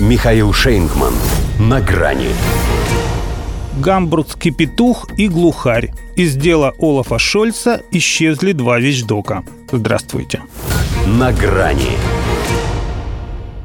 Михаил Шейнгман. На грани. Гамбургский петух и глухарь. Из дела Олафа Шольца исчезли два вещдока. Здравствуйте. На грани.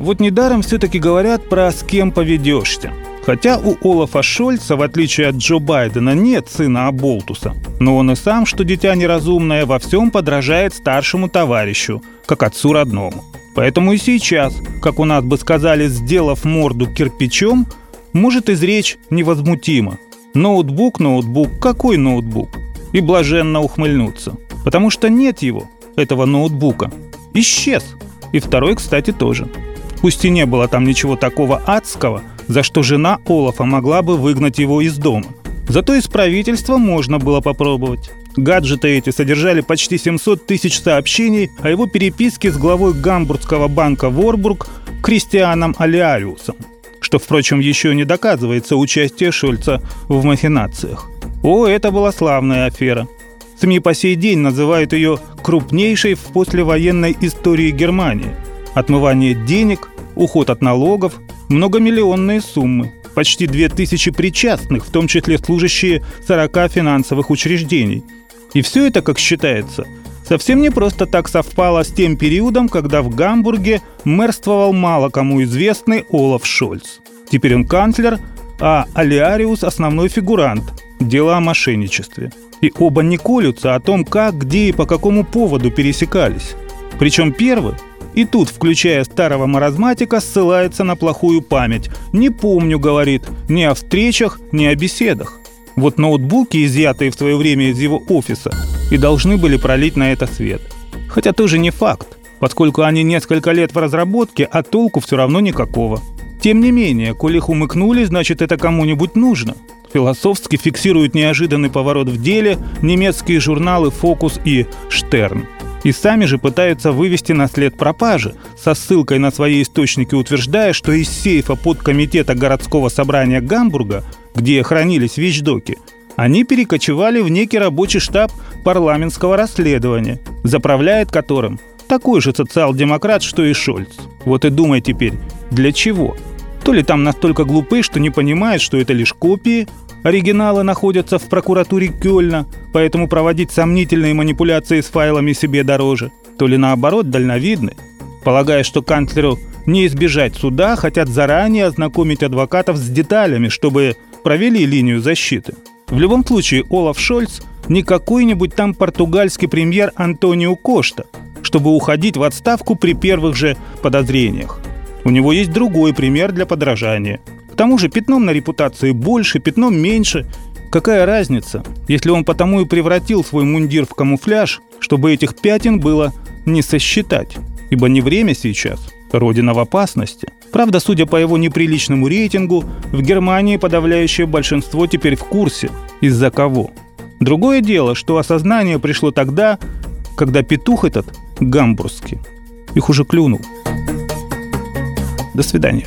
Вот недаром все-таки говорят про «с кем поведешься». Хотя у Олафа Шольца, в отличие от Джо Байдена, нет сына Аболтуса. Но он и сам, что дитя неразумное, во всем подражает старшему товарищу, как отцу родному. Поэтому и сейчас, как у нас бы сказали, сделав морду кирпичом, может изречь невозмутимо. Ноутбук, ноутбук, какой ноутбук? И блаженно ухмыльнуться. Потому что нет его, этого ноутбука. Исчез. И второй, кстати, тоже. Пусть и не было там ничего такого адского – за что жена Олафа могла бы выгнать его из дома. Зато из правительства можно было попробовать. Гаджеты эти содержали почти 700 тысяч сообщений о его переписке с главой гамбургского банка Ворбург Кристианом Алиариусом, что, впрочем, еще не доказывается участие Шольца в махинациях. О, это была славная афера. СМИ по сей день называют ее крупнейшей в послевоенной истории Германии. Отмывание денег, уход от налогов, многомиллионные суммы, почти 2000 причастных, в том числе служащие 40 финансовых учреждений. И все это, как считается, совсем не просто так совпало с тем периодом, когда в Гамбурге мэрствовал мало кому известный Олаф Шольц. Теперь он канцлер, а Алиариус – основной фигурант. Дело о мошенничестве. И оба не колются о том, как, где и по какому поводу пересекались. Причем первый и тут, включая старого маразматика, ссылается на плохую память. «Не помню», — говорит, — «ни о встречах, ни о беседах». Вот ноутбуки, изъятые в свое время из его офиса, и должны были пролить на это свет. Хотя тоже не факт, поскольку они несколько лет в разработке, а толку все равно никакого. Тем не менее, коли их умыкнули, значит это кому-нибудь нужно. Философски фиксируют неожиданный поворот в деле немецкие журналы «Фокус» и «Штерн» и сами же пытаются вывести на след пропажи, со ссылкой на свои источники утверждая, что из сейфа под комитета городского собрания Гамбурга, где хранились вещдоки, они перекочевали в некий рабочий штаб парламентского расследования, заправляет которым такой же социал-демократ, что и Шольц. Вот и думай теперь, для чего? То ли там настолько глупы, что не понимают, что это лишь копии, Оригиналы находятся в прокуратуре Кёльна, поэтому проводить сомнительные манипуляции с файлами себе дороже. То ли наоборот дальновидны, полагая, что канцлеру не избежать суда, хотят заранее ознакомить адвокатов с деталями, чтобы провели линию защиты. В любом случае, Олаф Шольц не какой-нибудь там португальский премьер Антонио Кошта, чтобы уходить в отставку при первых же подозрениях. У него есть другой пример для подражания – к тому же пятном на репутации больше, пятном меньше. Какая разница, если он потому и превратил свой мундир в камуфляж, чтобы этих пятен было не сосчитать? Ибо не время сейчас, родина в опасности. Правда, судя по его неприличному рейтингу, в Германии подавляющее большинство теперь в курсе, из-за кого. Другое дело, что осознание пришло тогда, когда петух этот, гамбургский, их уже клюнул. До свидания